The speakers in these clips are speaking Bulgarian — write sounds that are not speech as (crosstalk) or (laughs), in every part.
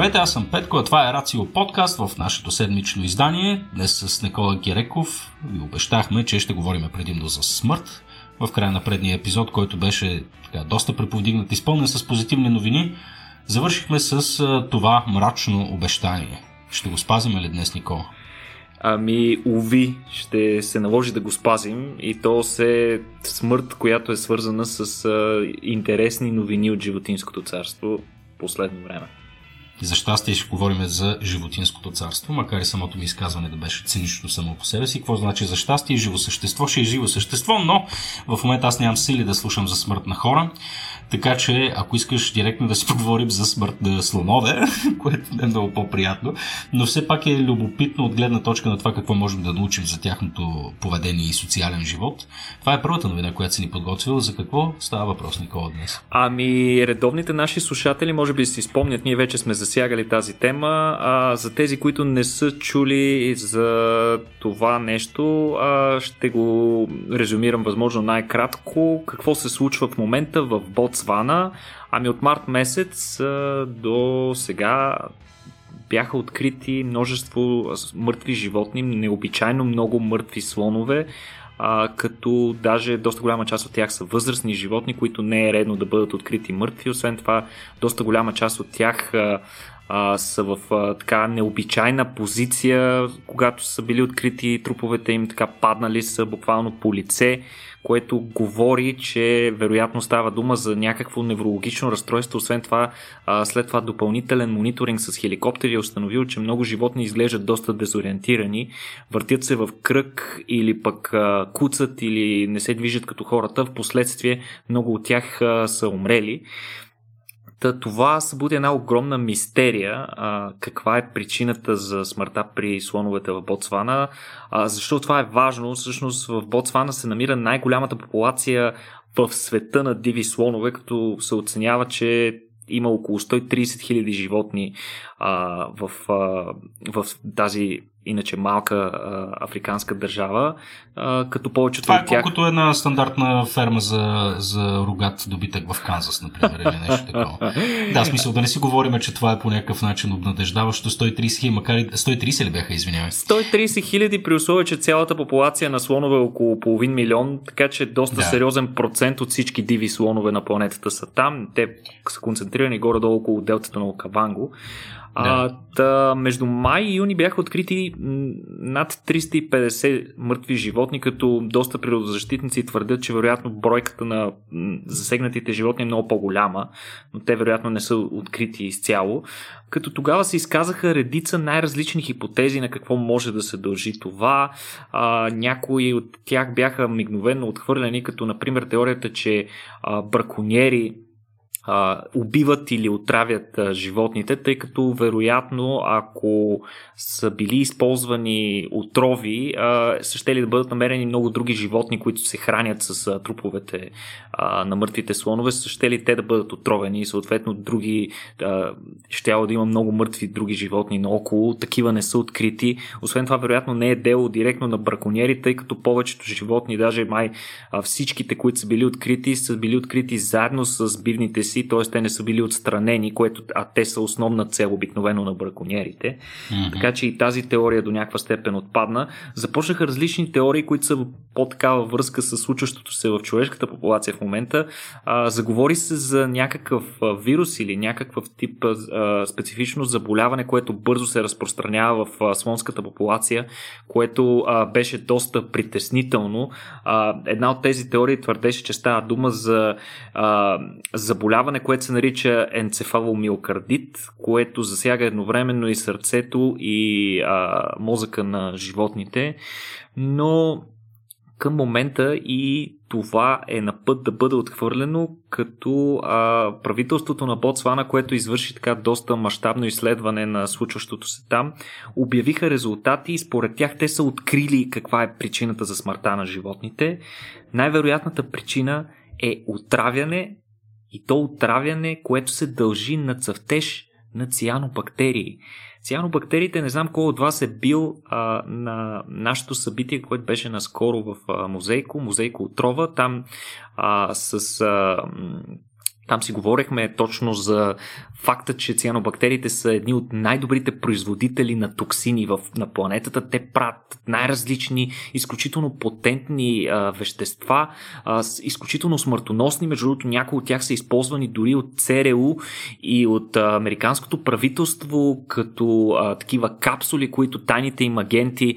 Здравейте, аз съм Петко, а това е Рацио подкаст в нашето седмично издание. Днес с Никола Гереков ви обещахме, че ще говорим предимно за смърт. В края на предния епизод, който беше така, доста преповдигнат, изпълнен с позитивни новини, завършихме с това мрачно обещание. Ще го спазим ли днес, Никола? Ами, уви, ще се наложи да го спазим и то се смърт, която е свързана с а, интересни новини от животинското царство последно време. За щастие ще говорим за животинското царство, макар и самото ми изказване да беше цинично само по себе си. Какво значи за щастие? Живо същество ще е живо същество, но в момента аз нямам сили да слушам за смърт на хора. Така че, ако искаш директно да си поговорим за смърт на слонове, (laughs) което е много по-приятно, но все пак е любопитно от гледна точка на това какво можем да научим за тяхното поведение и социален живот. Това е първата новина, която си ни подготвил. За какво става въпрос, Никола, днес? Ами, редовните наши слушатели, може би си спомнят, ние вече сме засягали тази тема. А, за тези, които не са чули за това нещо, а, ще го резюмирам възможно най-кратко. Какво се случва в момента в Боц Ботсвана. Ами от март месец до сега бяха открити множество мъртви животни, необичайно много мъртви слонове, като даже доста голяма част от тях са възрастни животни, които не е редно да бъдат открити мъртви. Освен това, доста голяма част от тях са в така необичайна позиция, когато са били открити труповете им, така паднали са буквално по лице което говори, че вероятно става дума за някакво неврологично разстройство. Освен това, след това допълнителен мониторинг с хеликоптери е установил, че много животни изглеждат доста дезориентирани, въртят се в кръг или пък куцат или не се движат като хората. Впоследствие много от тях са умрели. Та, това събуди една огромна мистерия. А, каква е причината за смъртта при слоновете в Ботсвана? А, защо това е важно? Всъщност в Ботсвана се намира най-голямата популация в света на диви слонове, като се оценява, че има около 130 000 животни а, в, а, в тази иначе малка а, африканска държава, а, като повечето Това е от тях... колкото една стандартна ферма за, за рогат добитък в Канзас, например, или нещо такова. (laughs) да, смисъл да не си говорим, че това е по някакъв начин обнадеждаващо 130 хиляди, макар и 130 ли бяха, извинявай? 130 хиляди при условие, че цялата популация на слонове е около половин милион, така че доста да. сериозен процент от всички диви слонове на планетата са там. Те са концентрирани горе-долу около делтата на Окаванго. А, та, между май и юни бяха открити над 350 мъртви животни, като доста природозащитници твърдят, че вероятно бройката на засегнатите животни е много по-голяма, но те вероятно не са открити изцяло. Като тогава се изказаха редица най-различни хипотези на какво може да се дължи това. А, някои от тях бяха мигновено отхвърлени, като например теорията, че а, браконьери а, убиват или отравят а, животните, тъй като вероятно ако са били използвани отрови, а, са ще ли да бъдат намерени много други животни, които се хранят с а, труповете а, на мъртвите слонове, са ще ли те да бъдат отровени и съответно други, а, ще да има много мъртви други животни наоколо, такива не са открити. Освен това, вероятно не е дело директно на браконьери, тъй като повечето животни, даже май а, всичките, които са били открити, са били открити заедно с бивните си, т.е. те не са били отстранени, което, а те са основна цел обикновено на браконьерите. Mm-hmm. Така че и тази теория до някаква степен отпадна. Започнаха различни теории, които са по-такава връзка с случващото се в човешката популация в момента. А, заговори се за някакъв вирус или някакъв тип а, специфично заболяване, което бързо се разпространява в а, слонската популация, което а, беше доста притеснително. А, една от тези теории твърдеше, че става дума за а, заболяване заболяване, което се нарича енцефаломиокардит, което засяга едновременно и сърцето и а, мозъка на животните, но към момента и това е на път да бъде отхвърлено, като а, правителството на Ботсвана, което извърши така доста мащабно изследване на случващото се там, обявиха резултати и според тях те са открили каква е причината за смъртта на животните. Най-вероятната причина е отравяне и то отравяне, което се дължи на цъфтеж на цианобактерии. Цианобактериите, не знам кой от вас е бил а, на нашето събитие, което беше наскоро в а, Музейко, Музейко отрова, там а, с а, Там си говорехме точно за факта, че цианобактериите са едни от най-добрите производители на токсини в, на планетата. Те правят най-различни, изключително потентни а, вещества, а, с, изключително смъртоносни. Между другото, някои от тях са използвани дори от ЦРУ и от а, американското правителство като а, такива капсули, които тайните им агенти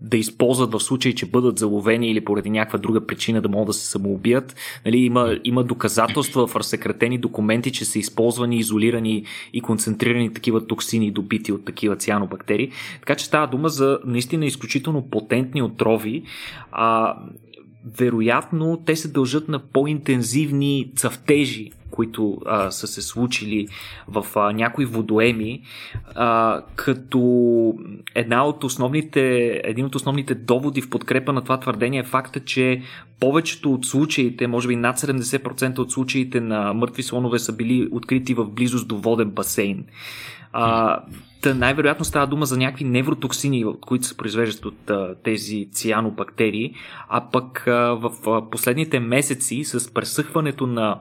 да използват в случай, че бъдат заловени или поради някаква друга причина да могат да се самоубият. Нали, има, има доказателства в разсекретени документи, че са използвани, изолирани и концентрирани такива токсини, добити от такива цианобактерии. Така че става дума за наистина изключително потентни отрови. А, вероятно те се дължат на по-интензивни цъфтежи които а, са се случили в а, някои водоеми, а, като една от основните, един от основните доводи в подкрепа на това твърдение е факта, че повечето от случаите, може би над 70% от случаите на мъртви слонове са били открити в близост до воден басейн. А, Та най-вероятно става дума за някакви невротоксини, които се произвеждат от а, тези цианобактерии, а пък а, в а, последните месеци с пресъхването на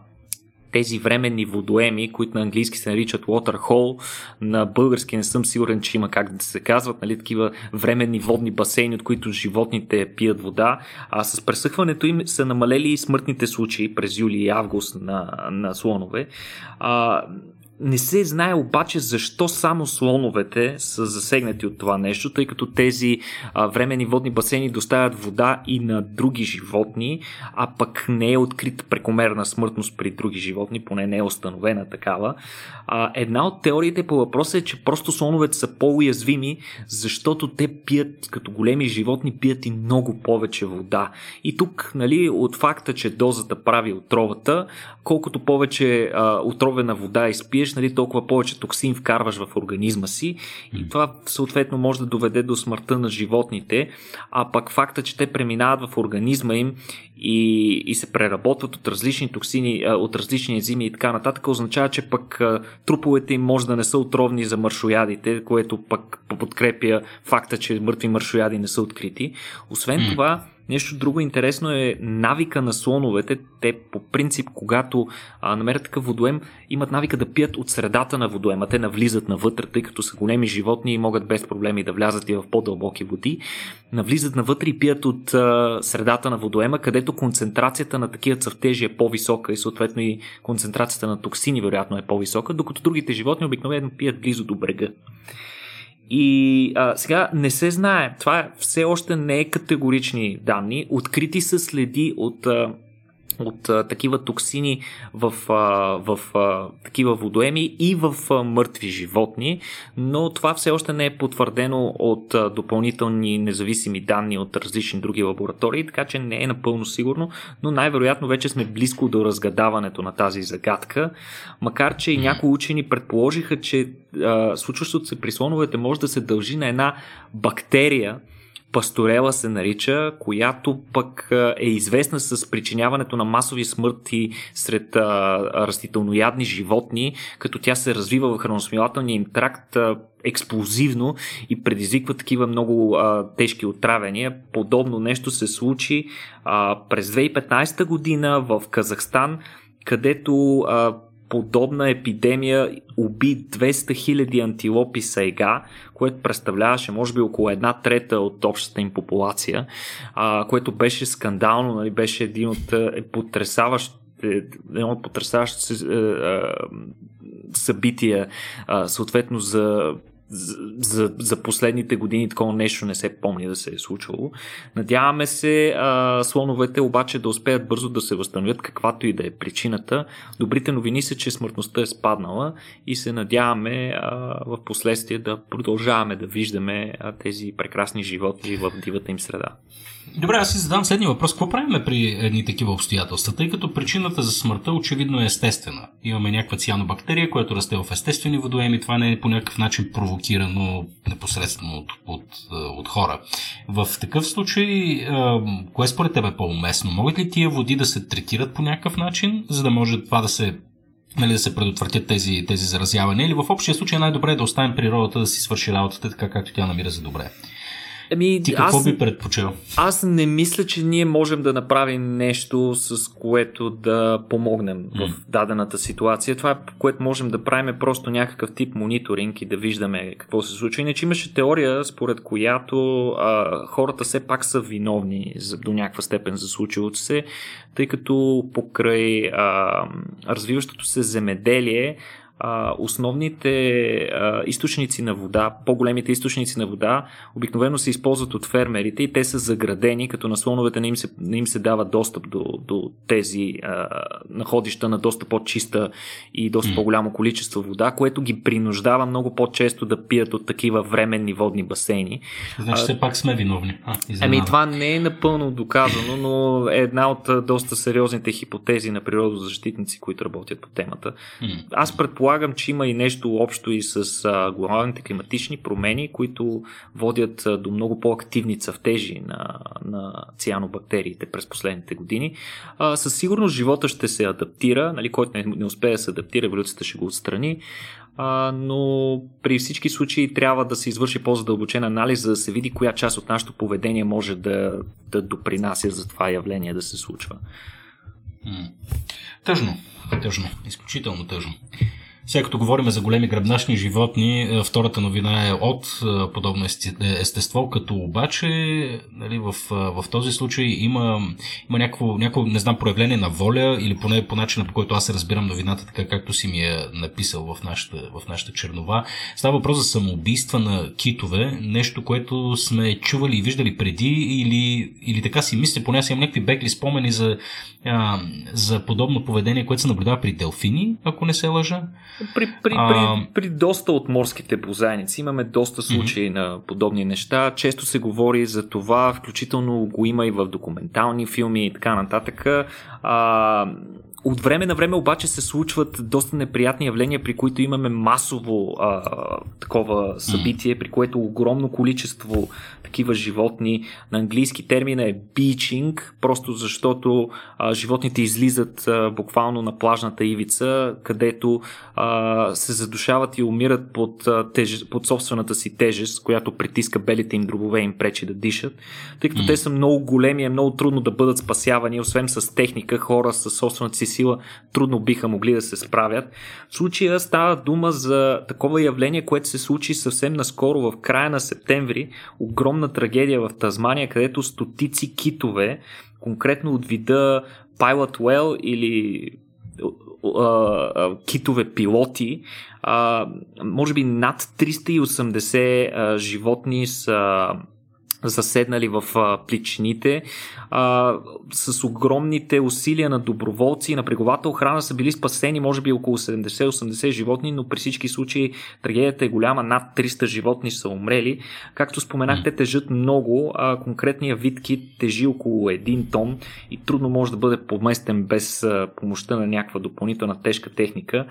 тези временни водоеми, които на английски се наричат water на български не съм сигурен, че има как да се казват, нали, такива временни водни басейни, от които животните пият вода, а с пресъхването им са намалели и смъртните случаи през юли и август на, на слонове. А, не се знае обаче защо само слоновете са засегнати от това нещо, тъй като тези а, времени водни басейни доставят вода и на други животни, а пък не е открита прекомерна смъртност при други животни, поне не е установена такава. А, една от теориите по въпроса е, че просто слоновете са по-уязвими, защото те пият, като големи животни, пият и много повече вода. И тук, нали, от факта, че дозата прави отровата, колкото повече а, отровена вода изпиеш, нали, толкова повече токсин вкарваш в организма си и това съответно може да доведе до смъртта на животните, а пък факта, че те преминават в организма им и, и се преработват от различни токсини, от различни ензими и така нататък, означава, че пък труповете им може да не са отровни за маршоядите, което пък подкрепя факта, че мъртви маршояди не са открити. Освен това, Нещо друго интересно е навика на слоновете. Те по принцип, когато а, намерят такъв водоем, имат навика да пият от средата на водоема. Те навлизат навътре, тъй като са големи животни и могат без проблеми да влязат и в по-дълбоки води. Навлизат навътре и пият от а, средата на водоема, където концентрацията на такива цъфтежи е по-висока и съответно и концентрацията на токсини вероятно е по-висока, докато другите животни обикновено пият близо до брега. И а, сега не се знае, това все още не е категорични данни. Открити са следи от а, от а, такива токсини в, а, в а, такива водоеми и в а, мъртви животни, но това все още не е потвърдено от а, допълнителни независими данни от различни други лаборатории, така че не е напълно сигурно, но най-вероятно вече сме близко до разгадаването на тази загадка, макар че и някои учени предположиха, че случващото се при слоновете може да се дължи на една бактерия, пасторела се нарича, която пък е известна с причиняването на масови смърти сред растителноядни животни, като тя се развива в храносмилателния им тракт експлозивно и предизвиква такива много а, тежки отравения. Подобно нещо се случи а, през 2015 година в Казахстан, където а, подобна епидемия уби 200 000 антилопи сега, което представляваше може би около една трета от общата им популация, а, което беше скандално, нали, беше един от е, потрясаващ едно от потрясаващите събития, съответно за за, за последните години такова нещо не се помни да се е случвало. Надяваме се а, слоновете обаче да успеят бързо да се възстановят, каквато и да е причината. Добрите новини са, че смъртността е спаднала и се надяваме в последствие да продължаваме да виждаме а, тези прекрасни животи в дивата им среда. Добре, аз си задам следния въпрос. Какво правим при едни такива обстоятелства? Тъй като причината за смъртта очевидно е естествена. Имаме някаква цианобактерия, която расте в естествени водоеми. Това не е по някакъв начин провокирано непосредствено от, от, от хора. В такъв случай, кое според теб е по-уместно? Могат ли тия води да се третират по някакъв начин, за да може това да се нали, да се предотвратят тези, тези заразявания или в общия случай най-добре е да оставим природата да си свърши работата така, както тя намира за добре? Еми, Ти какво аз, би предпочел? Аз не мисля, че ние можем да направим нещо, с което да помогнем mm. в дадената ситуация. Това, което можем да правим е просто някакъв тип мониторинг и да виждаме какво се случва. Иначе имаше теория, според която а, хората все пак са виновни за, до някаква степен за случилото се, тъй като покрай а, развиващото се земеделие а, основните а, източници на вода, по-големите източници на вода, обикновено се използват от фермерите и те са заградени, като на слоновете не им се, не им се дава достъп до, до тези а, находища на доста по-чиста и доста по-голямо количество вода, което ги принуждава много по-често да пият от такива временни водни басейни. Значи все пак сме виновни. А, ами това не е напълно доказано, но е една от доста сериозните хипотези на природозащитници, които работят по темата. Аз предполагам предполагам, че има и нещо общо и с а, глобалните климатични промени, които водят а, до много по-активни цъфтежи на, на цианобактериите през последните години. А, със сигурност живота ще се адаптира, нали, който не, не успее да се адаптира, еволюцията ще го отстрани, а, но при всички случаи трябва да се извърши по-задълбочен анализ, за да се види коя част от нашето поведение може да, да допринася за това явление да се случва. Тъжно. Тъжно. Изключително тъжно. Сега като говорим за големи гръбначни животни, е, втората новина е от е, подобно естество, като обаче нали, в, е, в този случай има, има някакво, някакво, не знам, проявление на воля или поне по начина по който аз разбирам новината, така както си ми е написал в нашата, в нашата чернова. Става въпрос за самоубийства на китове, нещо, което сме чували и виждали преди или, или така си мисля, поне аз имам някакви бекли спомени за, а, за подобно поведение, което се наблюдава при делфини, ако не се лъжа. При, при, а... при, при доста от морските бозайници имаме доста случаи mm-hmm. на подобни неща. Често се говори за това, включително го има и в документални филми и така нататък. А, от време на време обаче се случват доста неприятни явления, при които имаме масово а, такова събитие, при което огромно количество такива животни, на английски термин е beaching, просто защото а, животните излизат а, буквално на плажната ивица, където а, се задушават и умират под, а, теж, под собствената си тежест, която притиска белите им дробове и им пречи да дишат. Тъй като mm. те са много големи, е много трудно да бъдат спасявани, освен с техника, хора с собствената си сила трудно биха могли да се справят. В случая става дума за такова явление, което се случи съвсем наскоро в края на септември. Огромна трагедия в Тазмания, където стотици китове, конкретно от вида Pilot Whale или китове пилоти. може би над 380 животни са заседнали в плечините. А, с огромните усилия на доброволци и на бреговата охрана са били спасени може би около 70-80 животни, но при всички случаи трагедията е голяма. Над 300 животни са умрели. Както споменах, те тежат много. А, конкретният вид кит тежи около 1 тон и трудно може да бъде поместен без помощта на някаква допълнителна тежка техника.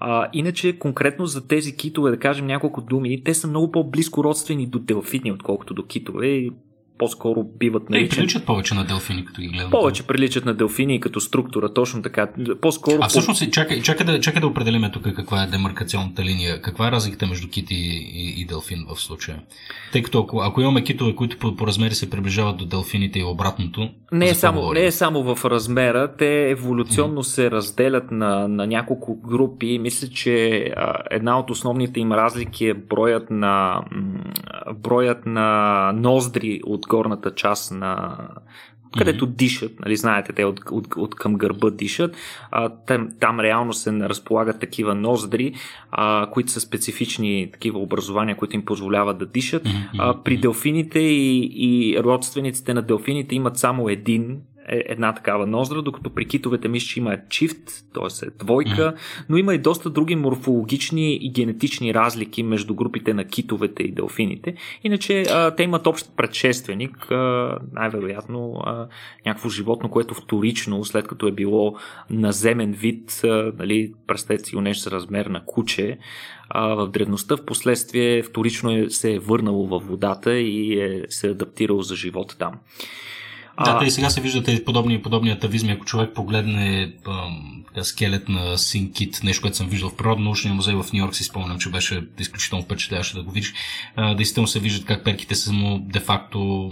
А, иначе, конкретно за тези китове, да кажем няколко думи, те са много по-близко родствени до делфини, отколкото до китове и по-скоро биват наричани. Те приличат повече на делфини, като ги гледам. Повече приличат на делфини като структура, точно така. По-скоро. А всъщност, чакай, чакай, да, чакай да определим тук каква е демаркационната линия. Каква е разликата между кит и, и, и делфин в случая? Тъй като ако, ако имаме китове, които по, по размери се приближават до делфините и обратното. Не е, само, не е само в размера, те еволюционно mm-hmm. се разделят на, на няколко групи. Мисля, че а, една от основните им разлики е броят на, броят на ноздри от горната част на където mm-hmm. дишат, нали, знаете, те от, от, от към гърба дишат. А, там, там реално се разполагат такива ноздри, а, които са специфични такива образования, които им позволяват да дишат. Mm-hmm. А, при делфините и, и родствениците на делфините имат само един една такава ноздра, докато при китовете мисля, че има чифт, т.е. е двойка, но има и доста други морфологични и генетични разлики между групите на китовете и делфините. Иначе а, те имат общ предшественик, а, най-вероятно а, някакво животно, което вторично, след като е било наземен вид, а, нали, представете си нещо с размер на куче, а, в древността в последствие вторично е, се е върнало във водата и е, се е адаптирало за живота там. Да, и сега се виждат подобни, подобни атавизми. Ако човек погледне ам, скелет на Синкит, нещо, което съм виждал в Природно-научния музей в Нью Йорк, си спомням, че беше изключително впечатляващо да го видиш. А, действително се виждат как перките са му де-факто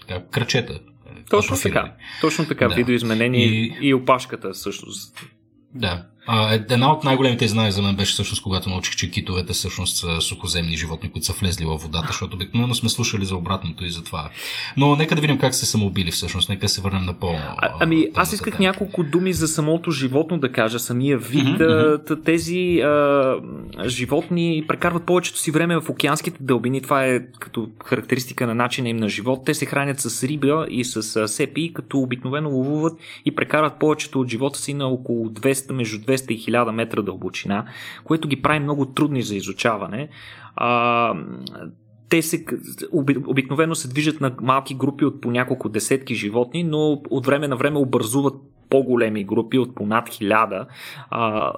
така, кръчета. Точно така. Точно така. Да. Видоизменение и... и опашката всъщност. Да. А, една от най-големите знания за мен беше всъщност, когато научих, че китовете всъщност са сухоземни животни, които са влезли във водата, защото обикновено сме слушали за обратното и за това. Но нека да видим как се самоубили всъщност, нека се върнем на по. А, ами, аз исках тема. няколко думи за самото животно да кажа, самия вид. Mm-hmm. Тези а, животни прекарват повечето си време в океанските дълбини. Това е като характеристика на начина им на живот. Те се хранят с риба и с сепи, като обикновено ловуват и прекарват повечето от живота си на около 200, между 200 и 1000 метра дълбочина, което ги прави много трудни за изучаване. А, те се обикновено се движат на малки групи от по няколко десетки животни, но от време на време образуват по-големи групи от понад хиляда.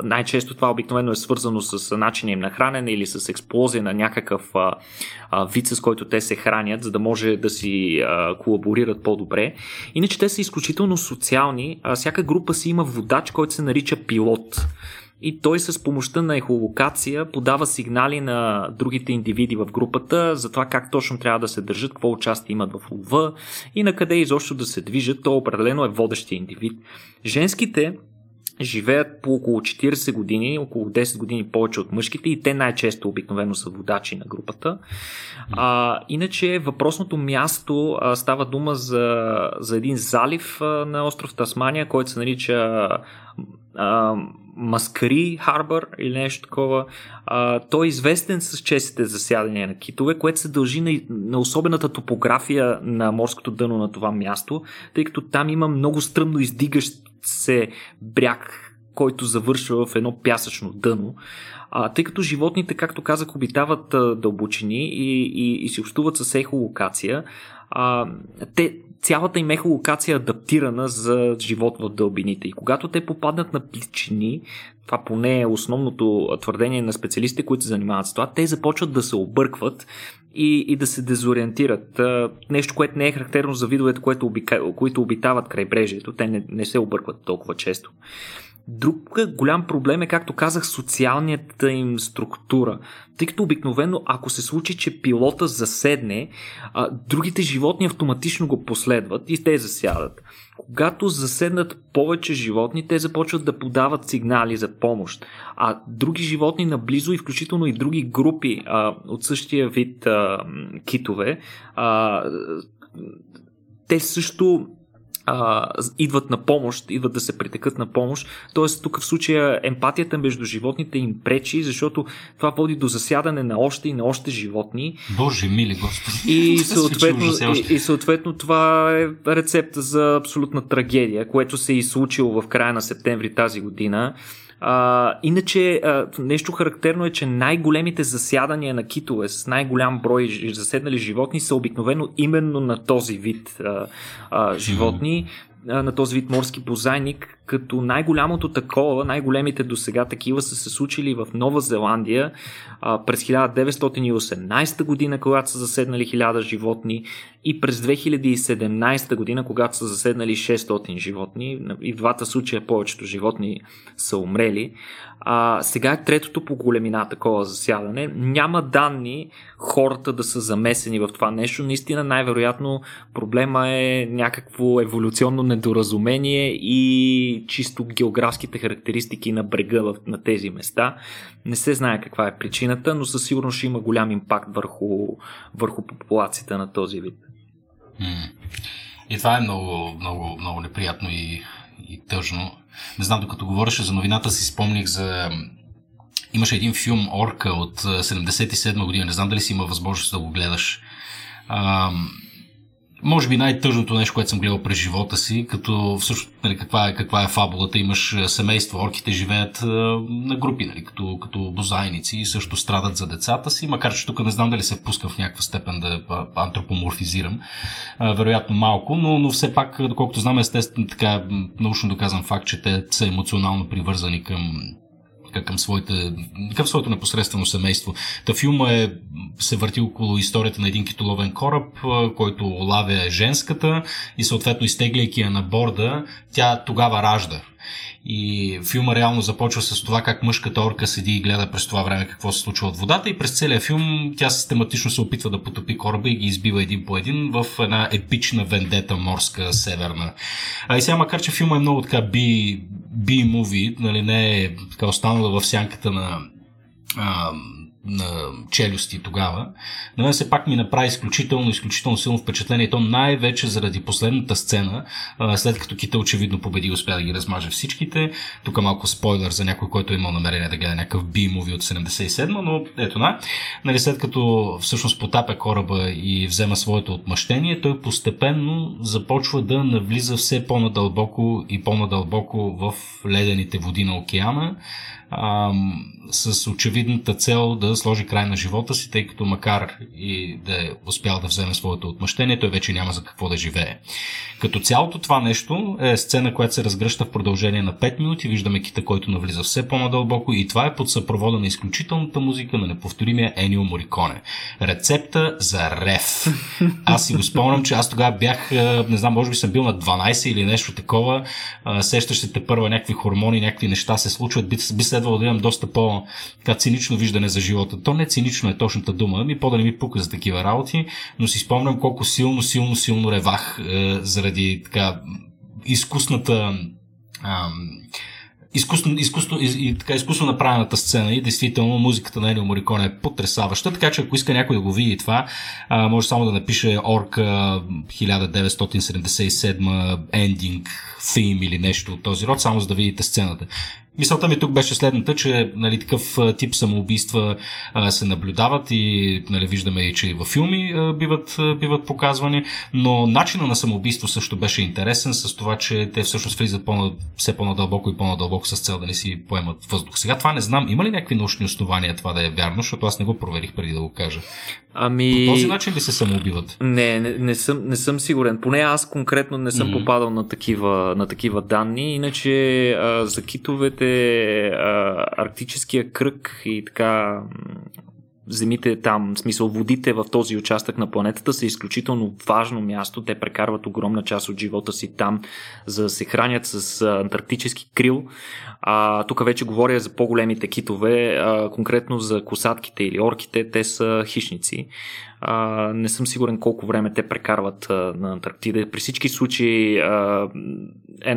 най-често това обикновено е свързано с начина им на хранене или с експлозия на някакъв а, а, вид, с който те се хранят, за да може да си а, колаборират по-добре. Иначе те са изключително социални. А, всяка група си има водач, който се нарича пилот и той с помощта на ехолокация подава сигнали на другите индивиди в групата за това как точно трябва да се държат, какво участие имат в лова и на къде изобщо да се движат. То определено е водещия индивид. Женските живеят по около 40 години, около 10 години повече от мъжките и те най-често обикновено са водачи на групата. А, иначе въпросното място а, става дума за, за един залив а, на остров Тасмания, който се нарича Маскари Харбър или нещо такова. А, той е известен с честите засядания на китове, което се дължи на, на особената топография на морското дъно на това място, тъй като там има много стръмно издигащ се бряг, който завършва в едно пясъчно дъно. А, тъй като животните, както казах, обитават а, дълбочини и, и, и си общуват с ехолокация, а, те, цялата им ехолокация е адаптирана за живот в дълбините. И когато те попаднат на плечини, това поне е основното твърдение на специалистите, които се занимават с това, те започват да се объркват и, и да се дезориентират. Нещо, което не е характерно за видовете, които обитават крайбрежието. Те не, не се объркват толкова често. Друг голям проблем е, както казах, социалната им структура. Тъй като обикновено, ако се случи, че пилота заседне, другите животни автоматично го последват и те засядат. Когато заседнат повече животни, те започват да подават сигнали за помощ. А други животни наблизо и включително и други групи а, от същия вид а, китове, а, те също а, идват на помощ, идват да се притекат на помощ. Тоест, тук в случая емпатията между животните им пречи, защото това води до засядане на още и на още животни. Боже, мили господи. И (laughs) съответно, и, и съответно това е рецепта за абсолютна трагедия, което се е случило в края на септември тази година. А, иначе, а, нещо характерно е, че най-големите засядания на китове с най-голям брой заседнали животни са обикновено именно на този вид а, а, животни. На този вид морски бозайник, като най-голямото такова, най-големите до сега такива са се случили в Нова Зеландия а, през 1918 година, когато са заседнали 1000 животни и през 2017 година, когато са заседнали 600 животни. И в двата случая повечето животни са умрели. А, сега е третото по големина такова засядане. Няма данни хората да са замесени в това нещо. Наистина най-вероятно проблема е някакво еволюционно недоразумение и чисто географските характеристики на брега на тези места. Не се знае каква е причината, но със сигурност ще има голям импакт върху, върху популацията на този вид. И това е много, много, много неприятно и, и тъжно. Не знам, докато говореше за новината си спомних за... Имаше един филм Орка от 77 година. Не знам дали си има възможност да го гледаш може би най-тъжното нещо, което съм гледал през живота си, като всъщност нали, каква, е, каква е фабулата, имаш е, семейство, орките живеят е, на групи, нали, като, като бозайници и също страдат за децата си, макар че тук не знам дали се впускам в някаква степен да антропоморфизирам, а, вероятно малко, но, но все пак, доколкото знам, естествено така научно доказан факт, че те са емоционално привързани към така, към, своите, към своето непосредствено семейство. Та филма е, се върти около историята на един китоловен кораб, който лавя женската и съответно изтегляйки я на борда, тя тогава ражда. И филма реално започва с това как мъжката орка седи и гледа през това време какво се случва от водата и през целия филм тя систематично се опитва да потопи кораба и ги избива един по един в една епична вендета морска северна. А и сега макар, че филма е много така би, би муви, нали, не е така останала в сянката на на челюсти тогава, на мен все пак ми направи изключително, изключително силно впечатление. То най-вече заради последната сцена, след като Кита очевидно победи и успя да ги размаже всичките. Тук малко спойлер за някой, който е имал намерение да гледа някакъв би муви от 77 но ето на. Нали, след като всъщност потапя кораба и взема своето отмъщение, той постепенно започва да навлиза все по-надълбоко и по-надълбоко в ледените води на океана с очевидната цел да сложи край на живота си, тъй като макар и да е успял да вземе своето отмъщение, той вече няма за какво да живее. Като цялото това нещо е сцена, която се разгръща в продължение на 5 минути, виждаме кита, който навлиза все по-надълбоко и това е под съпровода на изключителната музика на неповторимия Енио Мориконе. Рецепта за рев. Аз си го спомням, че аз тогава бях, не знам, може би съм бил на 12 или нещо такова, сещащите първа някакви хормони, някакви неща се случват, би, би следвало да имам доста по-цинично виждане за живота. То не цинично е точната дума, ми по-да не ми пука за такива работи, но си спомням колко силно, силно, силно ревах е, заради така изкусната изкусно, изкусно, и, и, така, изкусно направената сцена. И действително музиката на Енио Мориконе е потрясаваща, така че ако иска някой да го види това, а, може само да напише Орка 1977 ending theme или нещо от този род, само за да видите сцената. Мисълта ми тук беше следната, че нали, такъв тип самоубийства а, се наблюдават и нали, виждаме и, че и във филми а, биват, а, биват показвани, но начина на самоубийство също беше интересен с това, че те всъщност влизат по все по-надълбоко и по-надълбоко с цел да не си поемат въздух. Сега това не знам, има ли някакви научни основания това да е вярно, защото аз не го проверих преди да го кажа. Ами... По този начин ли се самоубиват? Не, не, не, съм, не съм сигурен. Поне аз конкретно не съм mm-hmm. попадал на такива, на такива данни. Иначе а, за китовете а, арктическия кръг и така земите там, в смисъл водите в този участък на планетата са изключително важно място. Те прекарват огромна част от живота си там, за да се хранят с антарктически крил. А, тук вече говоря за по-големите китове, а, конкретно за косатките или орките, те са хищници. А, не съм сигурен колко време те прекарват а, на Антарктида. При всички случаи а, е,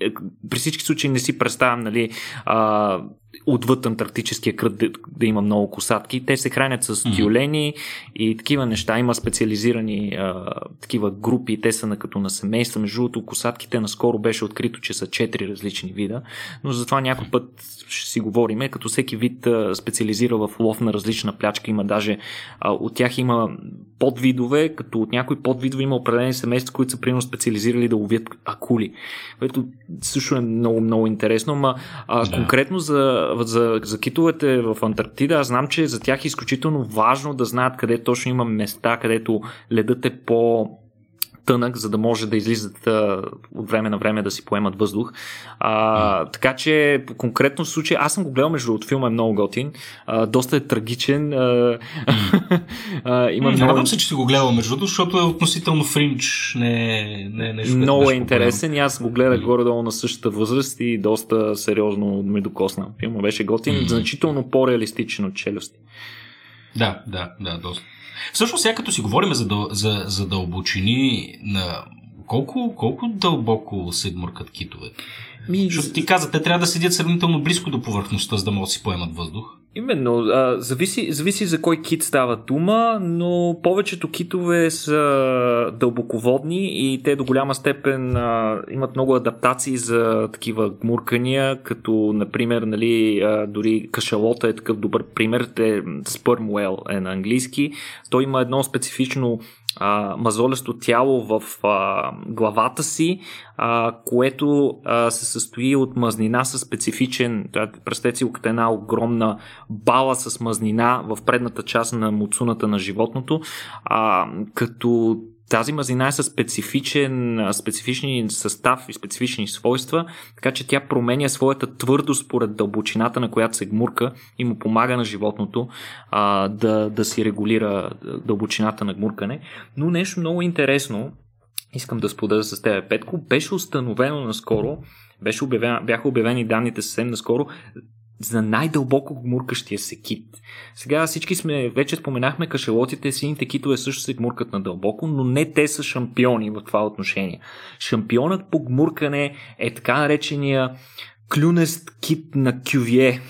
е, при всички случаи не си представям нали, а, отвъд Антарктическия кръг да, да има много косатки. Те се хранят с тюлени и такива неща. Има специализирани а, такива групи. Те са на, като на семейства. Между другото, косатките наскоро беше открито, че са четири различни вида, но затова някой път ще си говориме. Като всеки вид а, специализира в лов на различна плячка. Има даже а, от тях има подвидове, като от някои подвидове има определени семейства, които са примерно специализирали да ловят акули. Което също е много, много интересно. Ма а, да. конкретно за, за, за китовете в Антарктида, аз знам, че за тях е изключително важно да знаят къде точно има места, където ледът е по тънък, за да може да излизат а, от време на време да си поемат въздух. А. Така че, конкретно в случай, аз съм го гледал между от филма е много готин, а, доста е трагичен. А, (laughs) а, има много... Радвам се, че си го гледал между другото, защото е относително фринч, не, не е нещо. Много е интересен и аз го гледах горе-долу на същата възраст и доста сериозно ми докосна. Филма беше готин, значително по-реалистичен от челюсти. Да, да, да, доста. Всъщност, сега като си говорим за, за, за дълбочини на колко, колко дълбоко се гмуркат китовете? Ми... Защото ти каза, те трябва да седят сравнително близко до повърхността, за да могат да си поемат въздух. Именно, а, зависи, зависи за кой кит става дума, но повечето китове са дълбоководни и те до голяма степен а, имат много адаптации за такива гмуркания, като например, нали, а, дори кашалота е такъв добър пример, те, sperm whale е на английски, той има едно специфично а, мазолесто тяло в а, главата си, а, което а, се състои от мазнина с специфичен, представете си като една огромна бала с мазнина в предната част на муцуната на животното, а, като тази мазнина е със специфичен, специфични състав и специфични свойства, така че тя променя своята твърдост според дълбочината, на която се гмурка и му помага на животното а, да, да си регулира дълбочината на гмуркане. Но нещо много интересно, искам да споделя с теб, Петко, беше установено наскоро, беше обявен, бяха обявени данните съвсем наскоро за най-дълбоко гмуркащия се кит. Сега всички сме, вече споменахме кашелотите, сините китове също се гмуркат на дълбоко, но не те са шампиони в това отношение. Шампионът по гмуркане е така наречения клюнест кит на кювие.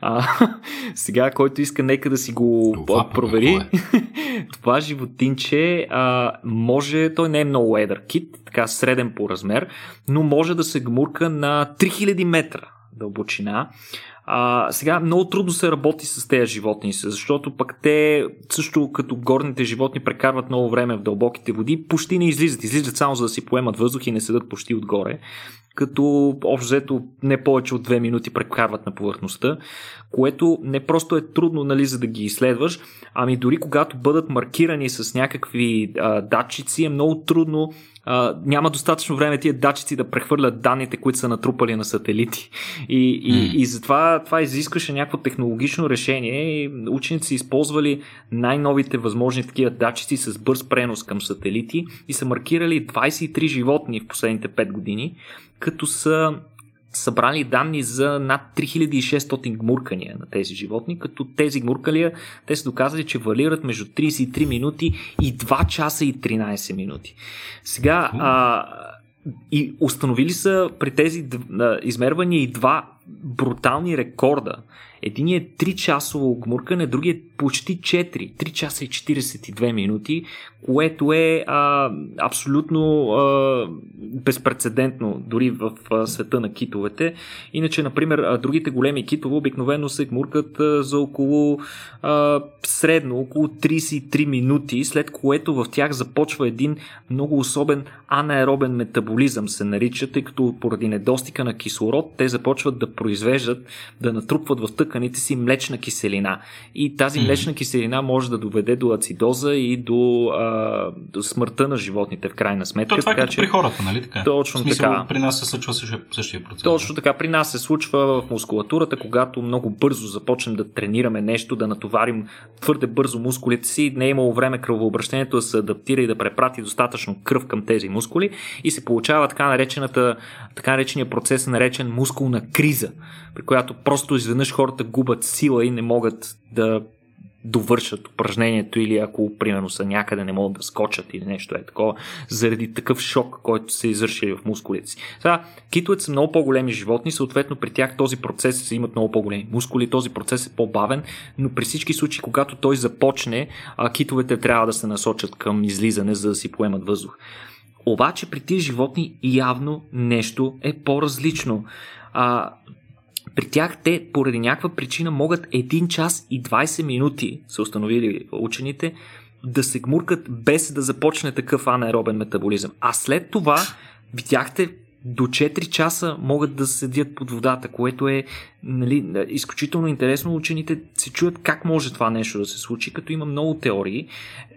А, (laughs) сега, който иска, нека да си го това, провери. Е? (laughs) това животинче а, може, той не е много едър кит, така среден по размер, но може да се гмурка на 3000 метра дълбочина. А, сега много трудно се работи с тези животни, защото пък те също като горните животни прекарват много време в дълбоките води, почти не излизат. Излизат само за да си поемат въздух и не седат почти отгоре като общо взето не повече от две минути прекарват на повърхността, което не просто е трудно нали, за да ги изследваш, ами дори когато бъдат маркирани с някакви а, датчици е много трудно а, няма достатъчно време тия датчици да прехвърлят данните, които са натрупали на сателити. И, и, mm. и затова това изискваше някакво технологично решение и ученици използвали най-новите възможни такива датчици с бърз пренос към сателити и са маркирали 23 животни в последните 5 години като са събрали данни за над 3600 гмуркания на тези животни, като тези гмуркалия те са доказали, че валират между 33 минути и 2 часа и 13 минути. Сега, а, и установили са при тези измервания и два брутални рекорда. Единият е 3 часово гмуркане, другият е почти 4, 3 часа и 42 минути, което е а, абсолютно а, безпредседентно дори в а, света на китовете. Иначе, например, а, другите големи китове обикновено се гмуркат а, за около а, средно, около 33 минути, след което в тях започва един много особен анаеробен метаболизъм, се нарича, тъй като поради недостига на кислород те започват да произвеждат, да натрупват в тъканите си млечна киселина. И тази млечна киселина може да доведе до ацидоза и до, а, до смъртта на животните в крайна сметка. То, това е така, че... при хората, нали така? Точно смисъл, така. При нас се случва същия процес. Точно така. При нас се случва в мускулатурата, когато много бързо започнем да тренираме нещо, да натоварим твърде бързо мускулите си, не е имало време кръвообращението да се адаптира и да препрати достатъчно кръв към тези мускули и се получава така, наречената, така наречения процес, наречен мускулна криза, при която просто изведнъж хората губят сила и не могат да довършат упражнението или ако примерно са някъде не могат да скочат или нещо е такова, заради такъв шок, който се извършили в мускулите си. Сега, китовете са много по-големи животни, съответно при тях този процес имат много по-големи мускули, този процес е по-бавен, но при всички случаи, когато той започне, китовете трябва да се насочат към излизане, за да си поемат въздух. Обаче при тези животни явно нещо е по-различно. А, при тях те поради някаква причина могат 1 час и 20 минути, са установили учените, да се гмуркат без да започне такъв анаеробен метаболизъм. А след това видяхте до 4 часа могат да седят под водата, което е нали, изключително интересно. Учените се чуят как може това нещо да се случи, като има много теории,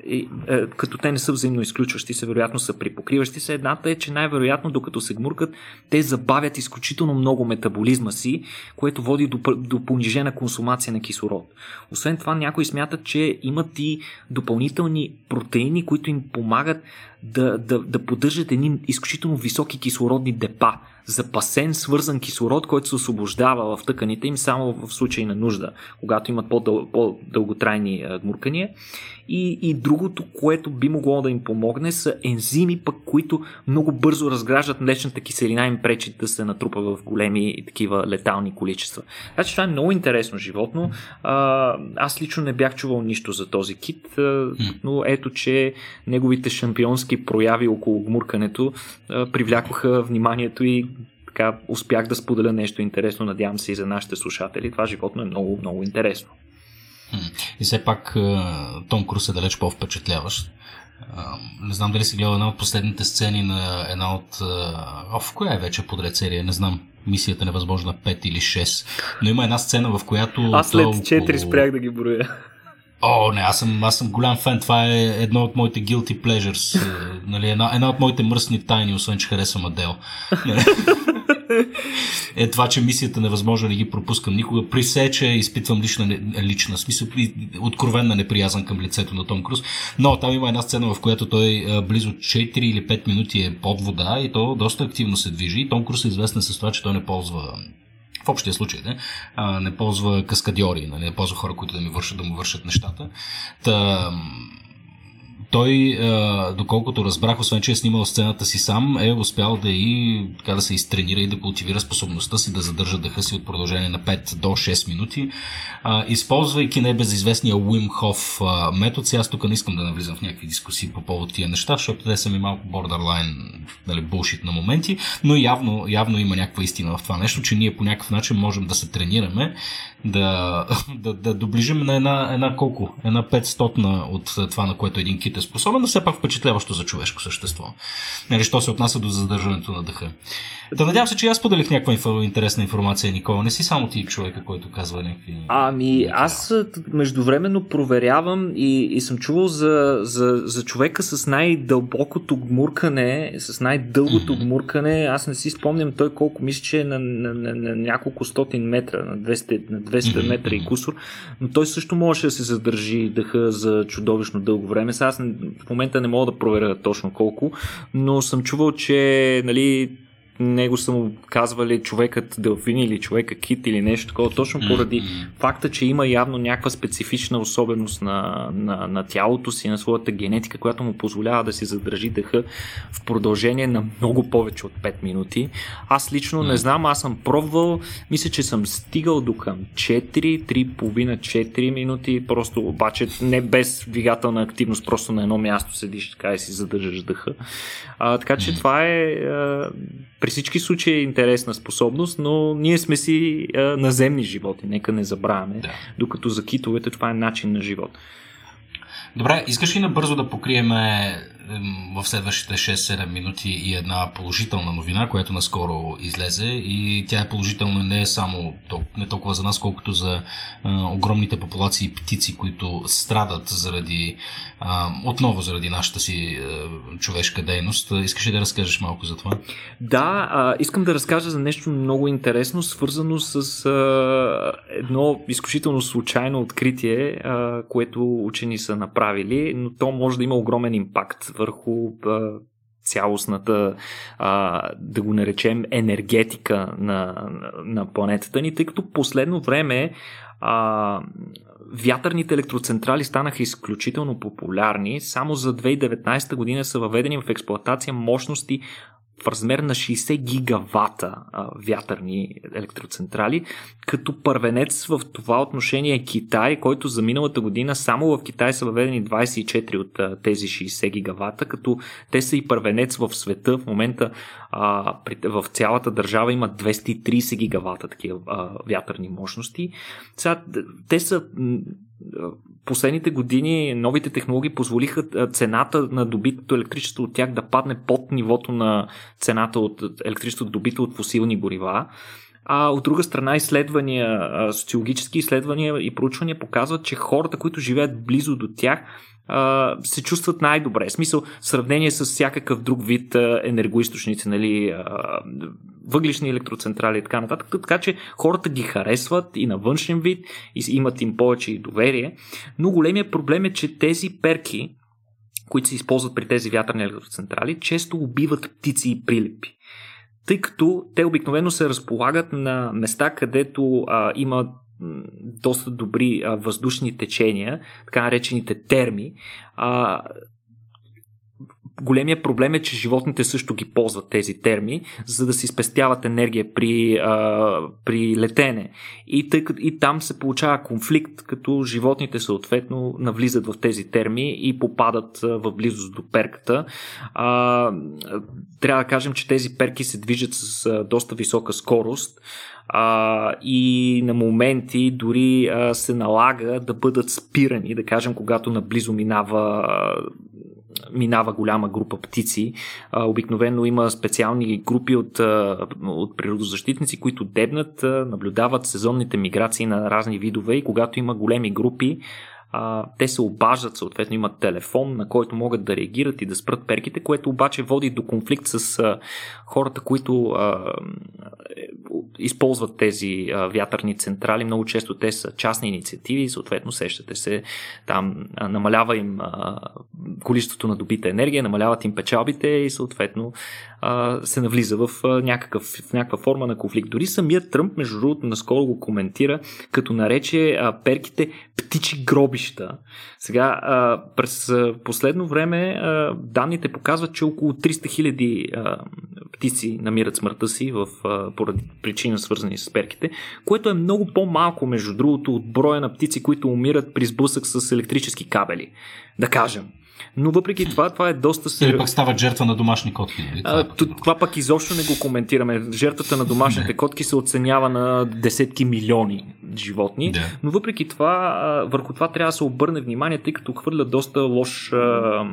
и, е, като те не са взаимно изключващи се, вероятно са припокриващи се. Едната е, че най-вероятно, докато се гмуркат, те забавят изключително много метаболизма си, което води до, до понижена консумация на кислород. Освен това, някои смятат, че имат и допълнителни протеини, които им помагат да, да, да поддържат едни изключително високи кислородни депа запасен, свързан кислород, който се освобождава в тъканите им само в случай на нужда, когато имат по-дълготрайни гмуркания. И, и другото, което би могло да им помогне, са ензими, пък, които много бързо разграждат млечната киселина им пречи да се натрупа в големи и такива летални количества. Значи това е много интересно животно. А, аз лично не бях чувал нищо за този кит, но ето, че неговите шампионски прояви около гмуркането привлякоха вниманието и така успях да споделя нещо интересно, надявам се и за нашите слушатели. Това животно е много, много интересно. И все пак Том Круз е далеч по-впечатляващ. Не знам дали си гледал една от последните сцени на една от... О, в коя е вече подред серия? Не знам. Мисията невъзможна 5 или 6. Но има една сцена, в която... Аз след 4 около... спрях да ги броя. О, не, аз съм, аз съм голям фен. Това е едно от моите guilty pleasures. Е, нали, една, една от моите мръсни тайни, освен че харесвам Адел. (laughs) е това, че мисията невъзможно не ги пропускам никога. Присече, изпитвам лична, лична смисъл, откровенна неприязан към лицето на Том Круз. Но там има една сцена, в която той близо 4 или 5 минути е под вода и то доста активно се движи. И Том Круз е известен с това, че той не ползва в общия случай, не, а, не ползва каскадьори, нали, не ползва хора, които да ми вършат, да му вършат нещата. Та, той, доколкото разбрах, освен че е снимал сцената си сам, е успял да и така да се изтренира и да култивира способността си да задържа дъха си от продължение на 5 до 6 минути, използвайки небезизвестния Wim Hof метод. Сега аз тук не искам да навлизам в някакви дискусии по повод тия неща, защото те са ми малко бордерлайн, нали, булшит на моменти, но явно, явно има някаква истина в това нещо, че ние по някакъв начин можем да се тренираме да, да, да доближим на една, една колко? Една 500 от това, на което един кит е способен, но все пак впечатляващо за човешко същество. Нали, що се отнася до задържането на дъха. Да надявам се, че аз поделих някаква интересна информация, Никола. Не си само ти човека, който казва някакви... Ами, аз междувременно проверявам и, и съм чувал за, за, за човека с най-дълбокото гмуркане, с най-дългото mm-hmm. гмуркане. Аз не си спомням той колко мисля, че е на, на, на, на няколко стотин метра, на 200, на 200 метра и кусор, но той също можеше да се задържи дъха за чудовищно дълго време. Сега аз в момента не мога да проверя точно колко, но съм чувал, че нали, него са му казвали човекът делфин или човека кит или нещо такова, точно поради mm-hmm. факта, че има явно някаква специфична особеност на, на, на тялото си, на своята генетика, която му позволява да си задържи дъха в продължение на много повече от 5 минути. Аз лично mm-hmm. не знам, аз съм пробвал, мисля, че съм стигал до към 4, 3,5-4 минути, просто обаче не без двигателна активност, просто на едно място седиш така и си задържаш дъха. А, така че mm-hmm. това е а, при всички случаи е интересна способност, но ние сме си а, наземни животи, нека не забравяме, да. докато за китовете това е начин на живот. Добре, искаш ли набързо да покриеме в следващите 6-7 минути и една положителна новина, която наскоро излезе и тя е положителна не само не толкова за нас, колкото за а, огромните популации птици, които страдат заради а, отново заради нашата си а, човешка дейност. Искаш ли да разкажеш малко за това? Да, а, искам да разкажа за нещо много интересно, свързано с а, едно изключително случайно откритие, а, което учени са направили, но то може да има огромен импакт върху а, цялостната, а, да го наречем, енергетика на, на планетата ни, тъй като последно време а, вятърните електроцентрали станаха изключително популярни. Само за 2019 година са въведени в експлоатация мощности в размер на 60 гигавата а, вятърни електроцентрали, като първенец в това отношение е Китай, който за миналата година само в Китай са въведени 24 от а, тези 60 гигавата, като те са и първенец в света. В момента а, при, в цялата държава има 230 гигавата такива а, вятърни мощности. Сега, те са последните години новите технологии позволиха цената на добитото електричество от тях да падне под нивото на цената от електричеството добито от фусилни горива. А от друга страна, изследвания, социологически изследвания и проучвания показват, че хората, които живеят близо до тях, се чувстват най-добре. В смисъл, в сравнение с всякакъв друг вид енергоисточници, нали, въглишни електроцентрали и така нататък. Така че хората ги харесват и на външен вид, и имат им повече и доверие. Но големия проблем е, че тези перки, които се използват при тези вятърни електроцентрали, често убиват птици и прилепи тъй като те обикновено се разполагат на места, където а, има доста добри въздушни течения, така наречените терми. А, големия проблем е, че животните също ги ползват тези терми, за да си спестяват енергия при, а, при летене. И, тъй, и там се получава конфликт, като животните съответно навлизат в тези терми и попадат в близост до перката. А, трябва да кажем, че тези перки се движат с а, доста висока скорост а, и на моменти дори а, се налага да бъдат спирани, да кажем, когато наблизо минава минава голяма група птици. Обикновено има специални групи от, от природозащитници, които дебнат, наблюдават сезонните миграции на разни видове и когато има големи групи, те се обаждат, съответно имат телефон, на който могат да реагират и да спрат перките, което обаче води до конфликт с хората, които използват тези вятърни централи. Много често те са частни инициативи съответно сещате се, там намалява им количеството на добита енергия, намаляват им печалбите и съответно се навлиза в, някакъв, в някаква форма на конфликт. Дори самият Тръмп, между другото, наскоро го коментира, като нарече перките птичи гробища. Сега, през последно време данните показват, че около 300 хиляди птици намират смъртта си в, а, поради причина свързани с перките, което е много по-малко, между другото, от броя на птици, които умират при сблъсък с електрически кабели. Да кажем. Но въпреки това, това е доста сериозно. Или пък стават жертва на домашни котки. Нали? Това, а, това, това пък изобщо не го коментираме. Жертвата на домашните котки се оценява на десетки милиони животни. Да. Но въпреки това, върху това трябва да се обърне внимание, тъй като хвърля доста лош а,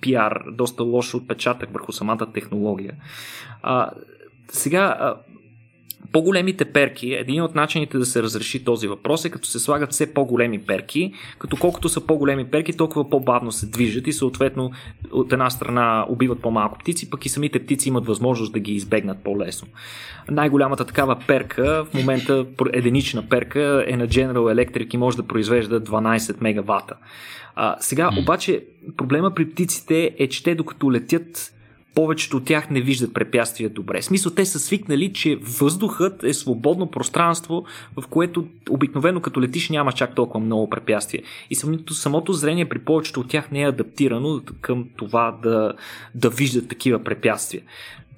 пиар, доста лош отпечатък върху самата технология. А, сега, по-големите перки, един от начините да се разреши този въпрос е като се слагат все по-големи перки, като колкото са по-големи перки, толкова по-бавно се движат и съответно от една страна убиват по-малко птици, пък и самите птици имат възможност да ги избегнат по-лесно. Най-голямата такава перка, в момента единична перка е на General Electric и може да произвежда 12 мегавата. А, сега обаче проблема при птиците е, че те докато летят повечето от тях не виждат препятствия добре. В смисъл, те са свикнали, че въздухът е свободно пространство, в което обикновено като летиш няма чак толкова много препятствия. И самото, самото зрение при повечето от тях не е адаптирано към това да, да виждат такива препятствия.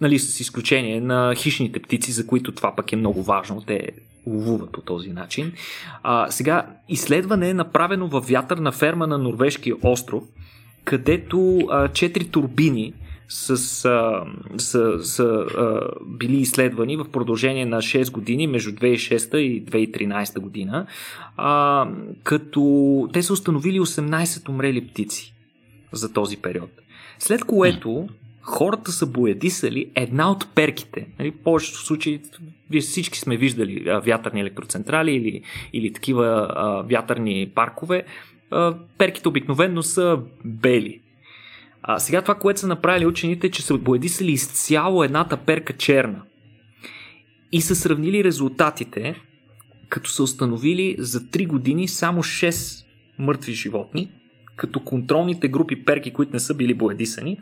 Нали, с изключение на хищните птици, за които това пък е много важно. Те ловуват по този начин. А, сега, изследване е направено във вятърна ферма на Норвежкия остров, където а, четири турбини с, а, са, са а, били изследвани в продължение на 6 години, между 2006 и 2013 година, а, като те са установили 18 умрели птици за този период. След което хората са боядисали една от перките. Нали, в повечето случаи, вие всички сме виждали а, вятърни електроцентрали или, или такива а, вятърни паркове. А, перките обикновено са бели. А, сега това, което са направили учените, е, че са боядисали изцяло едната перка черна. И са сравнили резултатите, като са установили за 3 години само 6 мъртви животни, като контролните групи перки, които не са били боядисани,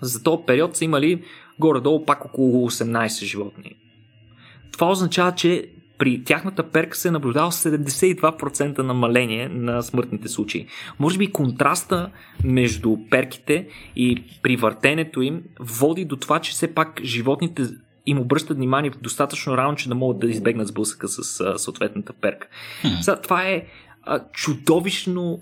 за този период са имали горе-долу пак около 18 животни. Това означава, че при тяхната перка се е наблюдава 72% намаление на смъртните случаи. Може би контраста между перките и при въртенето им води до това, че все пак животните им обръщат внимание достатъчно рано, че да могат да избегнат сблъсъка с съответната перка. Сега, това е чудовищно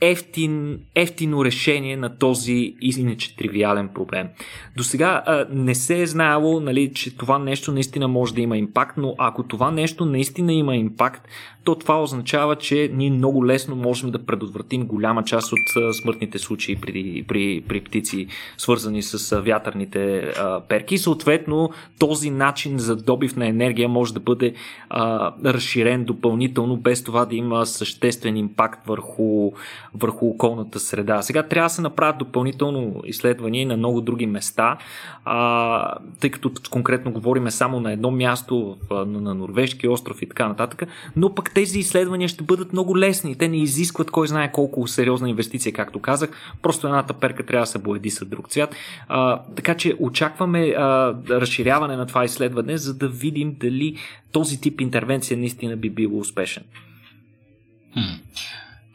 ефтин, ефтино решение на този иначе тривиален проблем. До сега не се е знаело, нали, че това нещо наистина може да има импакт, но ако това нещо наистина има импакт, то това означава, че ние много лесно можем да предотвратим голяма част от смъртните случаи при, при, при птици, свързани с вятърните а, перки. Съответно, този начин за добив на енергия може да бъде а, разширен допълнително, без това да има съществен импакт върху, върху околната среда. Сега трябва да се направят допълнително изследвания на много други места, а, тъй като конкретно говориме само на едно място в, на, Норвежки остров и така нататък, но пък тези изследвания ще бъдат много лесни. Те не изискват кой знае колко сериозна инвестиция, както казах. Просто едната перка трябва да се боеди с друг цвят. А, така че очакваме а, разширяване на това изследване, за да видим дали този тип интервенция наистина би бил успешен. Хм.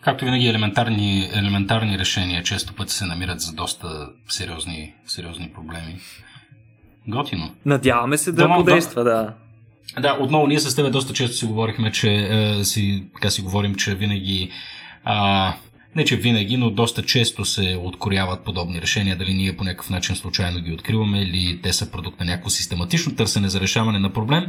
Както винаги, елементарни, елементарни решения често пъти се намират за доста сериозни, сериозни проблеми. Готино. Надяваме се да, подейства, да. Да, отново ние с теб доста често си говорихме, че е, си, така си говорим, че винаги а, не че винаги, но доста често се откоряват подобни решения, дали ние по някакъв начин случайно ги откриваме или те са продукт на някакво систематично търсене за решаване на проблем.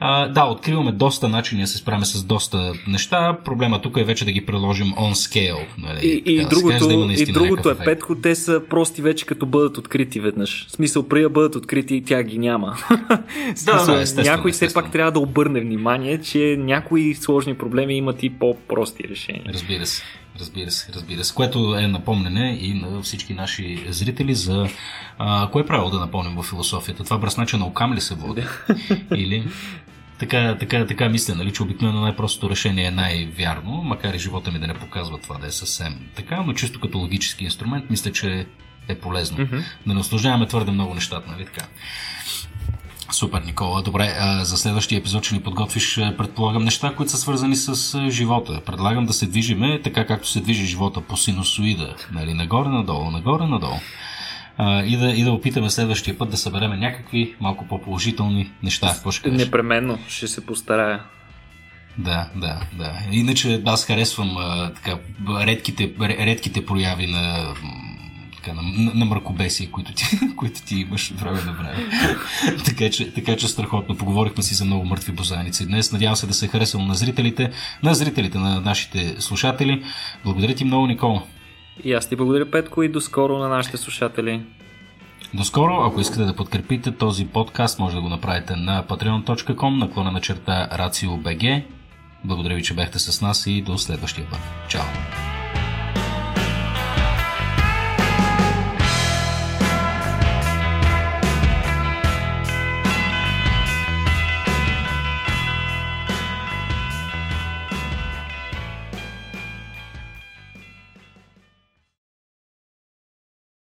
А, да, откриваме доста начини да се справяме с доста неща. Проблема тук е вече да ги приложим on scale. Нали, и, и, другото, да и другото е, Петко, те са прости вече като бъдат открити веднъж. В смисъл, при да бъдат открити тя ги няма. (laughs) смисъл, да, естествено, някой все пак трябва да обърне внимание, че някои сложни проблеми имат и по-прости решения. Разбира се. Разбира се, разбира се. Което е напомнене и на всички наши зрители за а, кое е правило да напомним в философията. Това бръснача на окам ли се води? (laughs) Или така, така, така мисля, нали, че обикновено най-простото решение е най-вярно, макар и живота ми да не показва това да е съвсем така, но чисто като логически инструмент, мисля, че е полезно. Mm-hmm. Да не осложняваме твърде много нещата, нали така. Супер, Никола. Добре, за следващия епизод ще ни подготвиш, предполагам, неща, които са свързани с живота. Предлагам да се движиме така, както се движи живота по синусоида. Нали, нагоре, надолу, нагоре, надолу. и, да, и да опитаме следващия път да съберем някакви малко по-положителни неща. Какво ще кажеш? Непременно, ще се постарая. Да, да, да. Иначе аз харесвам а, така, редките, редките прояви на така, на, на мракобесие, които ти, (laughs) които ти имаш време на време. (laughs) така, че, така че страхотно. Поговорихме си за много мъртви бозайници днес. Надявам се да се харесало на зрителите, на зрителите, на нашите слушатели. Благодаря ти много, Никола. И аз ти благодаря, Петко, и до скоро на нашите слушатели. До скоро, ако искате да подкрепите този подкаст, може да го направите на patreon.com, наклона на черта RACIO.BG. Благодаря ви, че бяхте с нас и до следващия път. Чао!